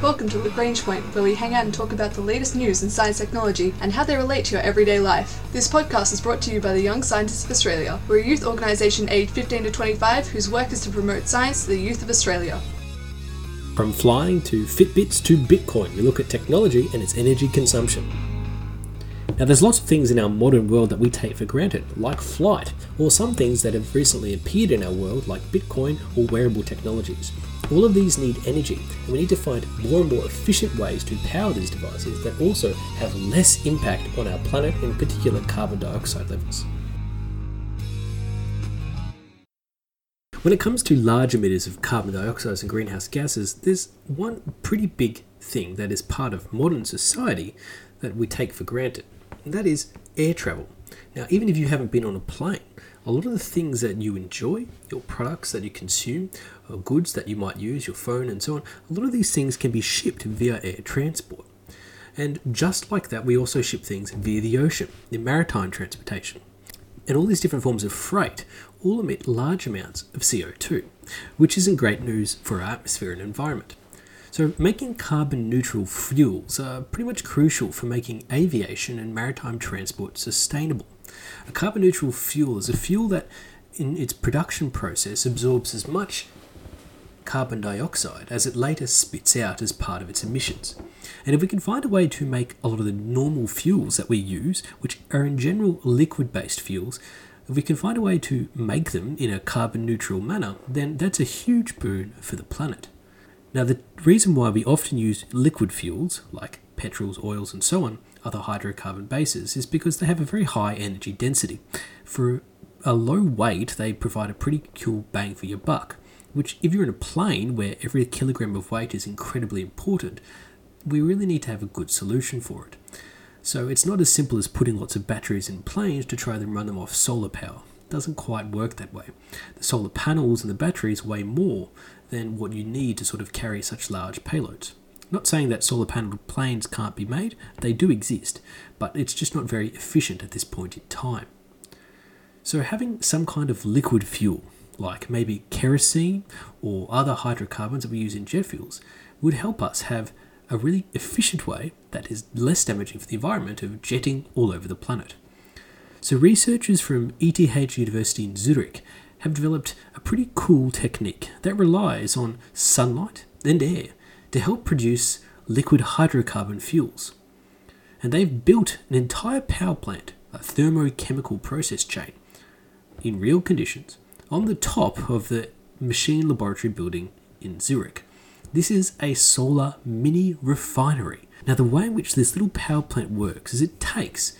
Welcome to Lagrange Point, where we hang out and talk about the latest news in science technology and how they relate to your everyday life. This podcast is brought to you by the Young Scientists of Australia. We're a youth organisation aged 15 to 25 whose work is to promote science to the youth of Australia. From flying to Fitbits to Bitcoin, we look at technology and its energy consumption. Now, there's lots of things in our modern world that we take for granted, like flight, or some things that have recently appeared in our world, like Bitcoin or wearable technologies. All of these need energy, and we need to find more and more efficient ways to power these devices that also have less impact on our planet, in particular carbon dioxide levels. When it comes to large emitters of carbon dioxide and greenhouse gases, there's one pretty big thing that is part of modern society that we take for granted and that is air travel. Now, even if you haven't been on a plane, a lot of the things that you enjoy, your products that you consume, or goods that you might use, your phone and so on, a lot of these things can be shipped via air transport. And just like that, we also ship things via the ocean, in maritime transportation. And all these different forms of freight all emit large amounts of CO2, which isn't great news for our atmosphere and environment. So, making carbon neutral fuels are pretty much crucial for making aviation and maritime transport sustainable. A carbon neutral fuel is a fuel that, in its production process, absorbs as much carbon dioxide as it later spits out as part of its emissions. And if we can find a way to make a lot of the normal fuels that we use, which are in general liquid based fuels, if we can find a way to make them in a carbon neutral manner, then that's a huge boon for the planet. Now, the reason why we often use liquid fuels, like petrols, oils, and so on, other hydrocarbon bases, is because they have a very high energy density. For a low weight, they provide a pretty cool bang for your buck, which, if you're in a plane where every kilogram of weight is incredibly important, we really need to have a good solution for it. So it's not as simple as putting lots of batteries in planes to try and run them off solar power. Doesn't quite work that way. The solar panels and the batteries weigh more than what you need to sort of carry such large payloads. Not saying that solar panel planes can't be made, they do exist, but it's just not very efficient at this point in time. So, having some kind of liquid fuel, like maybe kerosene or other hydrocarbons that we use in jet fuels, would help us have a really efficient way that is less damaging for the environment of jetting all over the planet. So, researchers from ETH University in Zurich have developed a pretty cool technique that relies on sunlight and air to help produce liquid hydrocarbon fuels. And they've built an entire power plant, a thermochemical process chain, in real conditions on the top of the machine laboratory building in Zurich. This is a solar mini refinery. Now, the way in which this little power plant works is it takes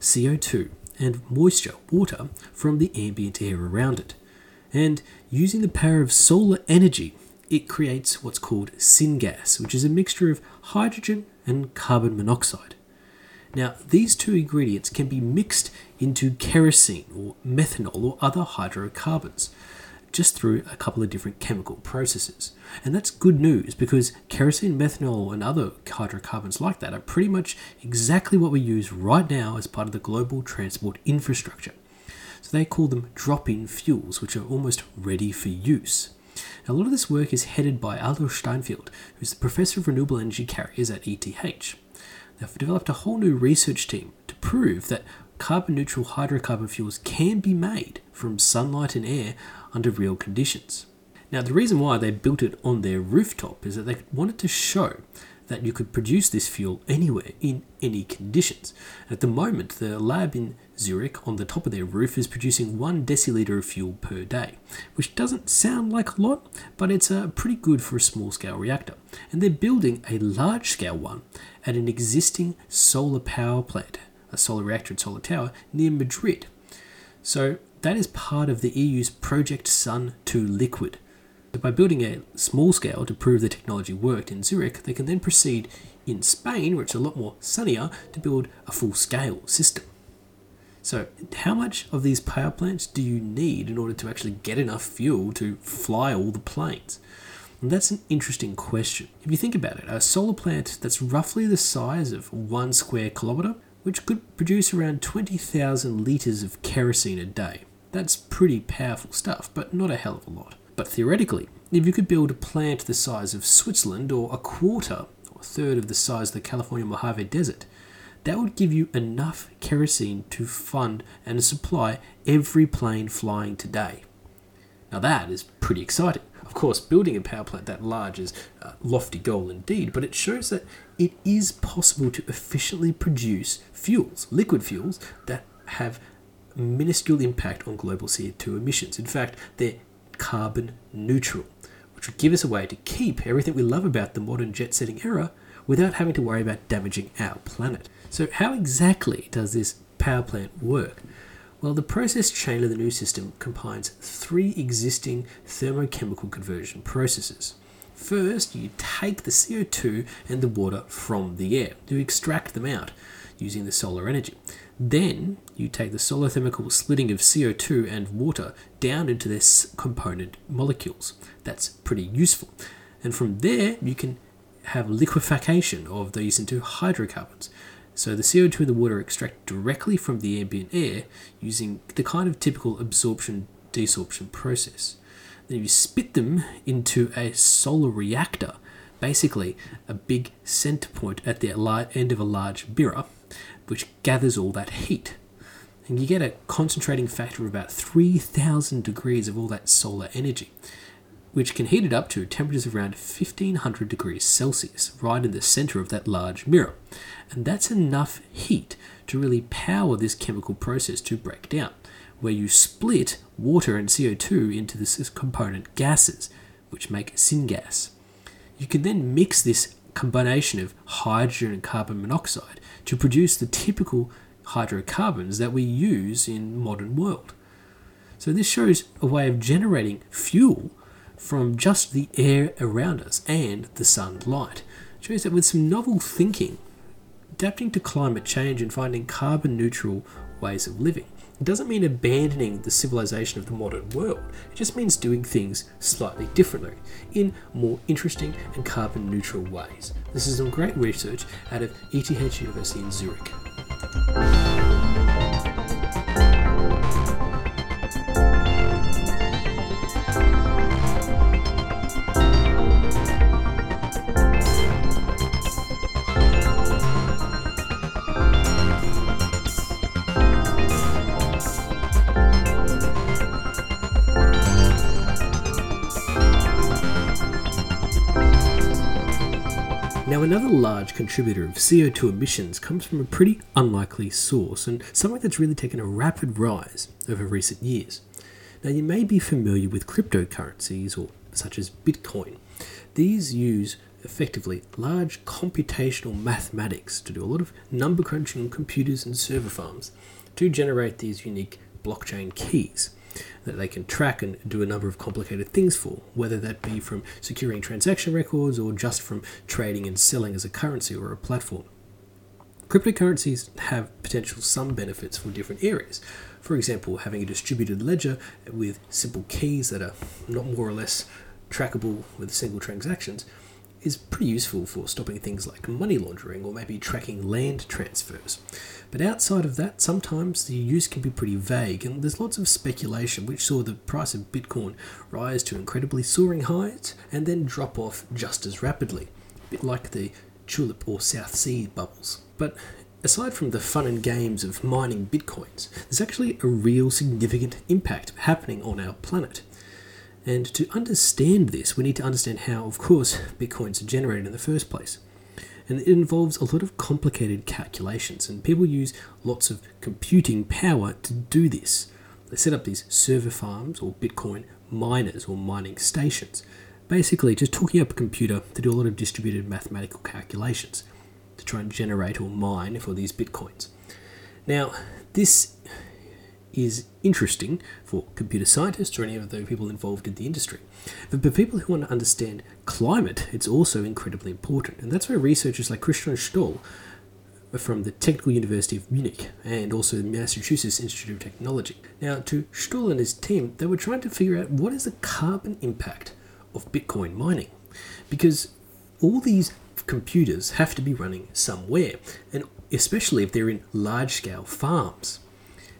CO2 and moisture, water, from the ambient air around it. And using the power of solar energy, it creates what's called syngas, which is a mixture of hydrogen and carbon monoxide. Now, these two ingredients can be mixed into kerosene or methanol or other hydrocarbons just through a couple of different chemical processes. And that's good news because kerosene, methanol, and other hydrocarbons like that are pretty much exactly what we use right now as part of the global transport infrastructure. So they call them drop in fuels, which are almost ready for use. Now, a lot of this work is headed by Aldo Steinfeld, who's the professor of renewable energy carriers at ETH. They've developed a whole new research team to prove that carbon neutral hydrocarbon fuels can be made from sunlight and air under real conditions. Now, the reason why they built it on their rooftop is that they wanted to show that you could produce this fuel anywhere in any conditions. At the moment, the lab in Zurich on the top of their roof is producing one deciliter of fuel per day, which doesn't sound like a lot, but it's uh, pretty good for a small scale reactor. And they're building a large scale one at an existing solar power plant, a solar reactor and solar tower near Madrid. So that is part of the EU's Project Sun to Liquid. By building a small scale to prove the technology worked in Zurich, they can then proceed in Spain, where it's a lot more sunnier, to build a full scale system. So, how much of these power plants do you need in order to actually get enough fuel to fly all the planes? And that's an interesting question. If you think about it, a solar plant that's roughly the size of one square kilometre, which could produce around 20,000 litres of kerosene a day. That's pretty powerful stuff, but not a hell of a lot. But theoretically, if you could build a plant the size of Switzerland or a quarter or a third of the size of the California Mojave Desert, that would give you enough kerosene to fund and supply every plane flying today. Now, that is pretty exciting. Of course, building a power plant that large is a lofty goal indeed, but it shows that it is possible to efficiently produce fuels, liquid fuels, that have minuscule impact on global CO2 emissions. In fact, they're carbon neutral, which would give us a way to keep everything we love about the modern jet setting era without having to worry about damaging our planet. So, how exactly does this power plant work? Well, the process chain of the new system combines three existing thermochemical conversion processes. First, you take the CO2 and the water from the air. You extract them out using the solar energy. Then you take the solar thermal splitting of CO2 and water down into their component molecules. That's pretty useful. And from there, you can have liquefaction of these into hydrocarbons. So the CO2 and the water are extracted directly from the ambient air using the kind of typical absorption desorption process. Then you spit them into a solar reactor, basically a big center point at the end of a large mirror, which gathers all that heat. And you get a concentrating factor of about 3000 degrees of all that solar energy which can heat it up to temperatures of around 1500 degrees Celsius, right in the center of that large mirror. And that's enough heat to really power this chemical process to break down, where you split water and CO2 into the component gases, which make syngas. You can then mix this combination of hydrogen and carbon monoxide to produce the typical hydrocarbons that we use in modern world. So this shows a way of generating fuel from just the air around us and the sunlight. It shows that with some novel thinking, adapting to climate change and finding carbon neutral ways of living, it doesn't mean abandoning the civilization of the modern world. It just means doing things slightly differently, in more interesting and carbon neutral ways. This is some great research out of ETH University in Zurich. Now, another large contributor of CO2 emissions comes from a pretty unlikely source and something that's really taken a rapid rise over recent years. Now, you may be familiar with cryptocurrencies or such as Bitcoin. These use effectively large computational mathematics to do a lot of number crunching on computers and server farms to generate these unique blockchain keys that they can track and do a number of complicated things for, whether that be from securing transaction records or just from trading and selling as a currency or a platform. Cryptocurrencies have potential some benefits for different areas. For example, having a distributed ledger with simple keys that are not more or less trackable with single transactions is pretty useful for stopping things like money laundering or maybe tracking land transfers. But outside of that, sometimes the use can be pretty vague, and there's lots of speculation which saw the price of Bitcoin rise to incredibly soaring heights and then drop off just as rapidly, a bit like the tulip or South Sea bubbles. But aside from the fun and games of mining bitcoins, there's actually a real significant impact happening on our planet. And to understand this, we need to understand how, of course, bitcoins are generated in the first place. And it involves a lot of complicated calculations, and people use lots of computing power to do this. They set up these server farms or Bitcoin miners or mining stations, basically just hooking up a computer to do a lot of distributed mathematical calculations to try and generate or mine for these Bitcoins. Now, this is interesting for computer scientists or any of the people involved in the industry. But for people who want to understand climate, it's also incredibly important. And that's where researchers like Christian Stoll from the Technical University of Munich and also the Massachusetts Institute of Technology. Now, to Stoll and his team, they were trying to figure out what is the carbon impact of Bitcoin mining. Because all these computers have to be running somewhere, and especially if they're in large scale farms.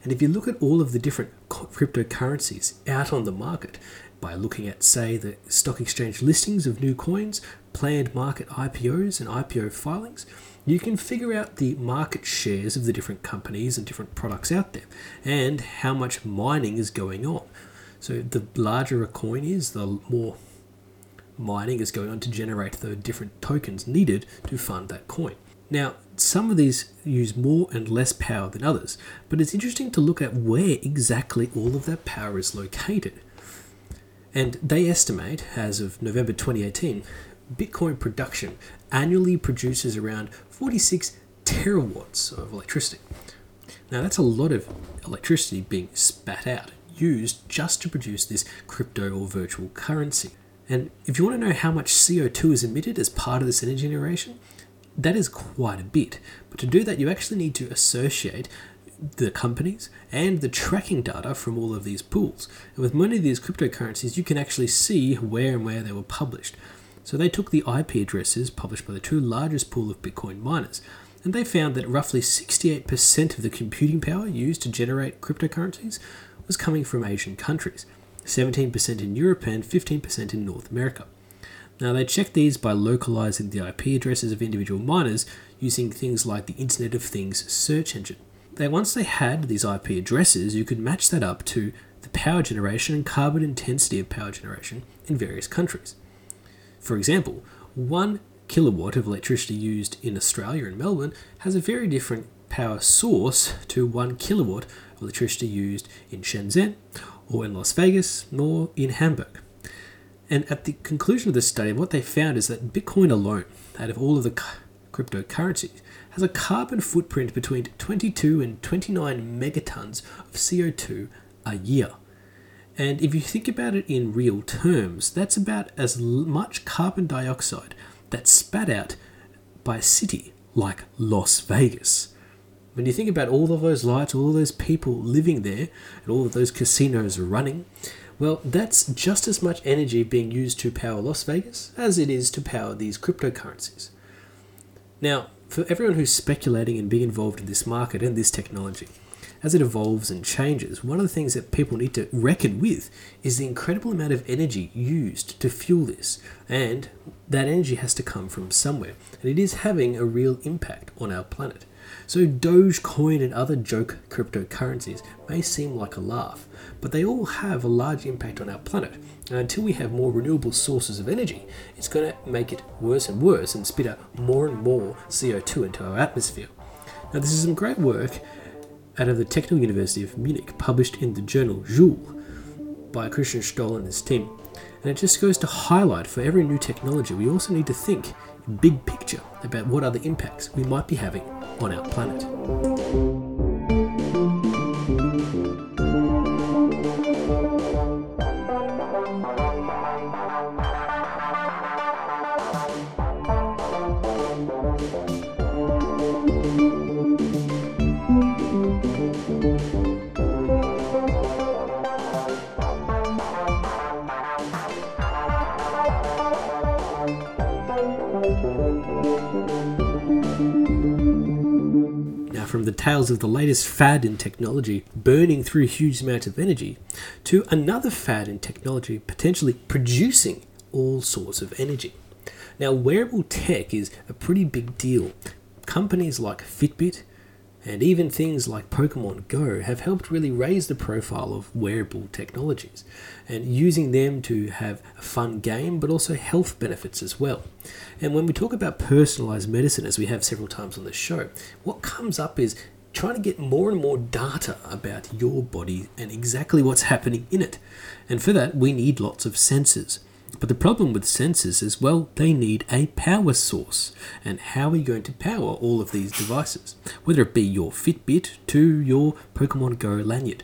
And if you look at all of the different cryptocurrencies out on the market, by looking at, say, the stock exchange listings of new coins, planned market IPOs, and IPO filings, you can figure out the market shares of the different companies and different products out there and how much mining is going on. So, the larger a coin is, the more mining is going on to generate the different tokens needed to fund that coin. Now, some of these use more and less power than others, but it's interesting to look at where exactly all of that power is located. And they estimate, as of November 2018, Bitcoin production annually produces around 46 terawatts of electricity. Now, that's a lot of electricity being spat out, used just to produce this crypto or virtual currency. And if you want to know how much CO2 is emitted as part of this energy generation, that is quite a bit. But to do that, you actually need to associate the companies and the tracking data from all of these pools. And with many of these cryptocurrencies, you can actually see where and where they were published. So they took the IP addresses published by the two largest pool of Bitcoin miners, and they found that roughly 68% of the computing power used to generate cryptocurrencies was coming from Asian countries, 17% in Europe and 15% in North America. Now, they checked these by localizing the IP addresses of individual miners using things like the Internet of Things search engine. They, once they had these IP addresses, you could match that up to the power generation and carbon intensity of power generation in various countries. For example, one kilowatt of electricity used in Australia and Melbourne has a very different power source to one kilowatt of electricity used in Shenzhen or in Las Vegas or in Hamburg. And at the conclusion of this study, what they found is that Bitcoin alone, out of all of the cryptocurrencies, has a carbon footprint between 22 and 29 megatons of CO2 a year. And if you think about it in real terms, that's about as much carbon dioxide that's spat out by a city like Las Vegas. When you think about all of those lights, all of those people living there, and all of those casinos running, well, that's just as much energy being used to power Las Vegas as it is to power these cryptocurrencies. Now, for everyone who's speculating and being involved in this market and this technology, as it evolves and changes, one of the things that people need to reckon with is the incredible amount of energy used to fuel this. And that energy has to come from somewhere. And it is having a real impact on our planet. So Dogecoin and other joke cryptocurrencies may seem like a laugh, but they all have a large impact on our planet. And until we have more renewable sources of energy, it's going to make it worse and worse and spit out more and more CO2 into our atmosphere. Now, this is some great work out of the Technical University of Munich, published in the journal Joule by Christian Stoll and his team. And it just goes to highlight for every new technology, we also need to think big picture about what other impacts we might be having on our planet. Tales of the latest fad in technology burning through huge amounts of energy to another fad in technology potentially producing all sorts of energy. Now, wearable tech is a pretty big deal. Companies like Fitbit, and even things like Pokemon Go have helped really raise the profile of wearable technologies and using them to have a fun game but also health benefits as well. And when we talk about personalized medicine, as we have several times on the show, what comes up is trying to get more and more data about your body and exactly what's happening in it. And for that, we need lots of sensors. But the problem with sensors is, well, they need a power source. And how are you going to power all of these devices? Whether it be your Fitbit to your Pokemon Go lanyard.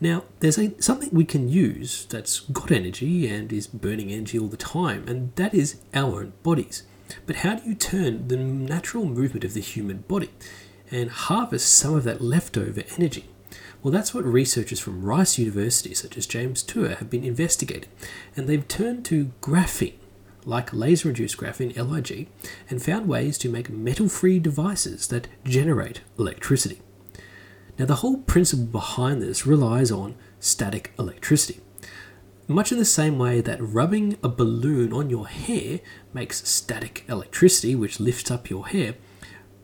Now, there's a, something we can use that's got energy and is burning energy all the time, and that is our own bodies. But how do you turn the natural movement of the human body and harvest some of that leftover energy? Well, that's what researchers from Rice University, such as James Tour, have been investigating, and they've turned to graphene, like laser induced graphene LIG, and found ways to make metal free devices that generate electricity. Now, the whole principle behind this relies on static electricity. much in the same way that rubbing a balloon on your hair makes static electricity, which lifts up your hair,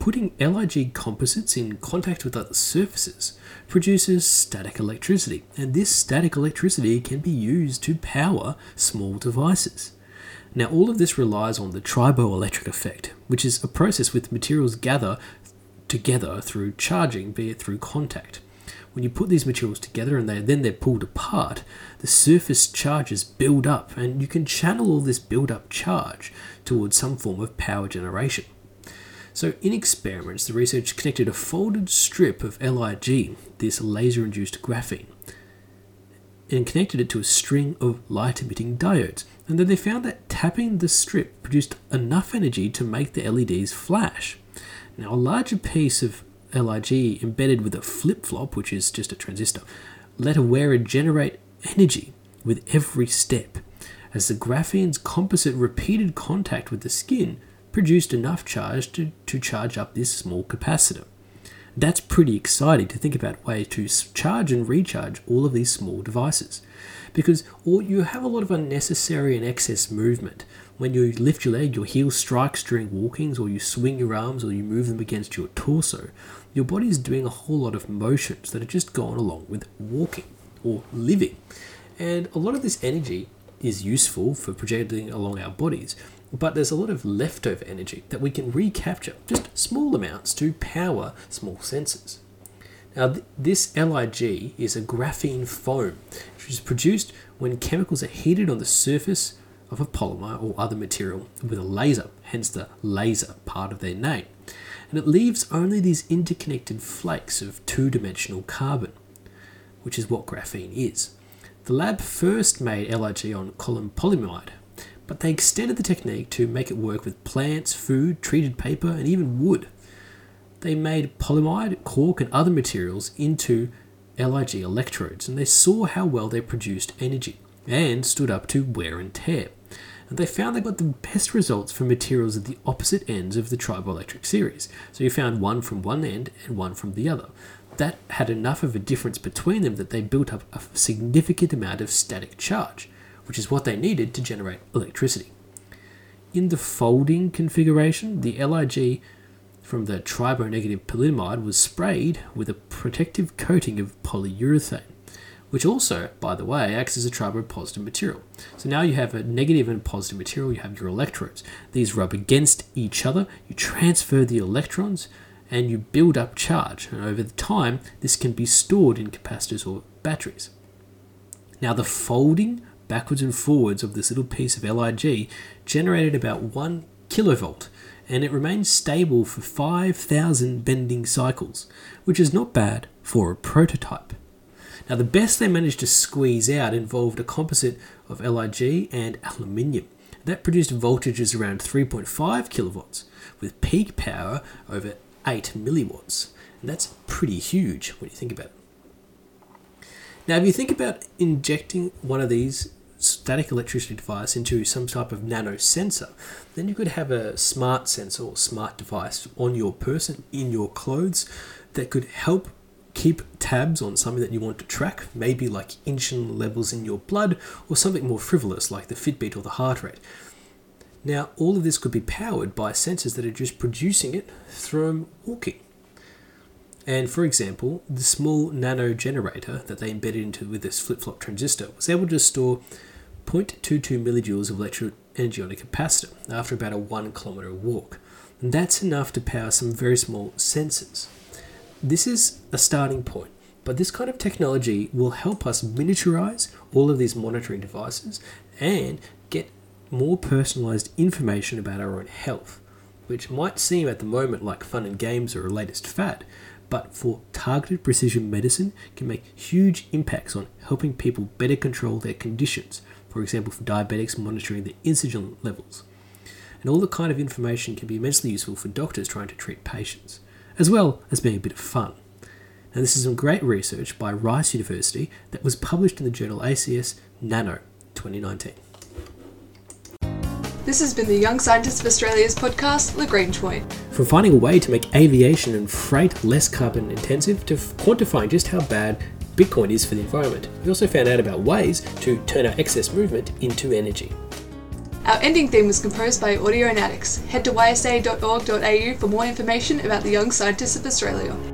putting LIG composites in contact with other surfaces produces static electricity, and this static electricity can be used to power small devices. Now, all of this relies on the triboelectric effect, which is a process with materials gather together through charging, be it through contact. When you put these materials together and they, then they're pulled apart, the surface charges build up, and you can channel all this build up charge towards some form of power generation. So, in experiments, the research connected a folded strip of LIG, this laser induced graphene, and connected it to a string of light emitting diodes. And then they found that tapping the strip produced enough energy to make the LEDs flash. Now, a larger piece of LIG embedded with a flip flop, which is just a transistor, let a wearer generate energy with every step, as the graphene's composite repeated contact with the skin produced enough charge to, to charge up this small capacitor. That's pretty exciting to think about ways to charge and recharge all of these small devices. Because or you have a lot of unnecessary and excess movement. When you lift your leg, your heel strikes during walkings, or you swing your arms, or you move them against your torso. Your body is doing a whole lot of motions that are just going along with walking or living. And a lot of this energy is useful for projecting along our bodies, but there's a lot of leftover energy that we can recapture, just small amounts to power small sensors. Now, th- this LIG is a graphene foam, which is produced when chemicals are heated on the surface of a polymer or other material with a laser, hence the laser part of their name. And it leaves only these interconnected flakes of two dimensional carbon, which is what graphene is. The lab first made LIG on column polyimide, but they extended the technique to make it work with plants, food, treated paper, and even wood. They made polyimide, cork, and other materials into LIG electrodes, and they saw how well they produced energy and stood up to wear and tear. And they found they got the best results from materials at the opposite ends of the triboelectric series. So you found one from one end and one from the other. That had enough of a difference between them that they built up a significant amount of static charge which is what they needed to generate electricity. In the folding configuration, the LIG from the tribonegative polyimide was sprayed with a protective coating of polyurethane, which also, by the way, acts as a tribopositive material. So now you have a negative and positive material, you have your electrodes. These rub against each other, you transfer the electrons, and you build up charge. And over the time, this can be stored in capacitors or batteries. Now, the folding backwards and forwards of this little piece of LIG generated about 1 kilovolt and it remained stable for 5,000 bending cycles, which is not bad for a prototype. Now, the best they managed to squeeze out involved a composite of LIG and aluminium. That produced voltages around 3.5 kilovolts with peak power over 8 milliwatts. And that's pretty huge when you think about it. Now, if you think about injecting one of these static electricity device into some type of nano sensor, then you could have a smart sensor or smart device on your person, in your clothes, that could help keep tabs on something that you want to track, maybe like insulin levels in your blood, or something more frivolous like the Fitbit or the heart rate. Now, all of this could be powered by sensors that are just producing it through walking. And for example, the small nano generator that they embedded into with this flip-flop transistor was able to store 0.22 millijoules of electrical energy on a capacitor after about a one kilometer walk. And that's enough to power some very small sensors. This is a starting point, but this kind of technology will help us miniaturize all of these monitoring devices and get more personalized information about our own health, which might seem at the moment like fun and games or a latest fad, but for targeted precision medicine can make huge impacts on helping people better control their conditions. For example, for diabetics, monitoring their insulin levels. And all the kind of information can be immensely useful for doctors trying to treat patients, as well as being a bit of fun. Now, this is some great research by Rice University that was published in the journal ACS Nano 2019. This has been the Young Scientists of Australia's podcast, Lagrange Point. From finding a way to make aviation and freight less carbon intensive to quantifying just how bad Bitcoin is for the environment. We also found out about ways to turn our excess movement into energy. Our ending theme was composed by Audionautix. Head to ysa.org.au for more information about the Young Scientists of Australia.